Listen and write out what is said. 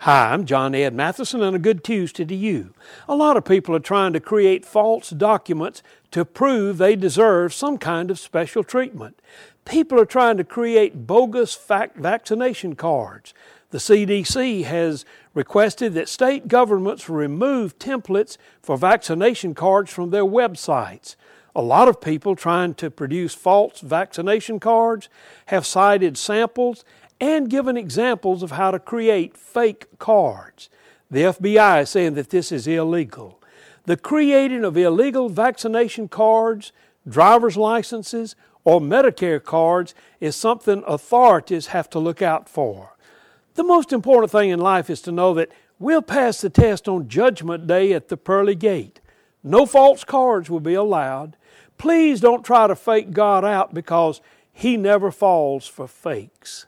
Hi, I'm John Ed Matheson, and a good Tuesday to you. A lot of people are trying to create false documents to prove they deserve some kind of special treatment. People are trying to create bogus fac- vaccination cards. The CDC has requested that state governments remove templates for vaccination cards from their websites. A lot of people trying to produce false vaccination cards have cited samples and given examples of how to create fake cards. The FBI is saying that this is illegal. The creating of illegal vaccination cards, driver's licenses, or Medicare cards is something authorities have to look out for. The most important thing in life is to know that we'll pass the test on Judgment Day at the pearly gate. No false cards will be allowed. Please don't try to fake God out because He never falls for fakes.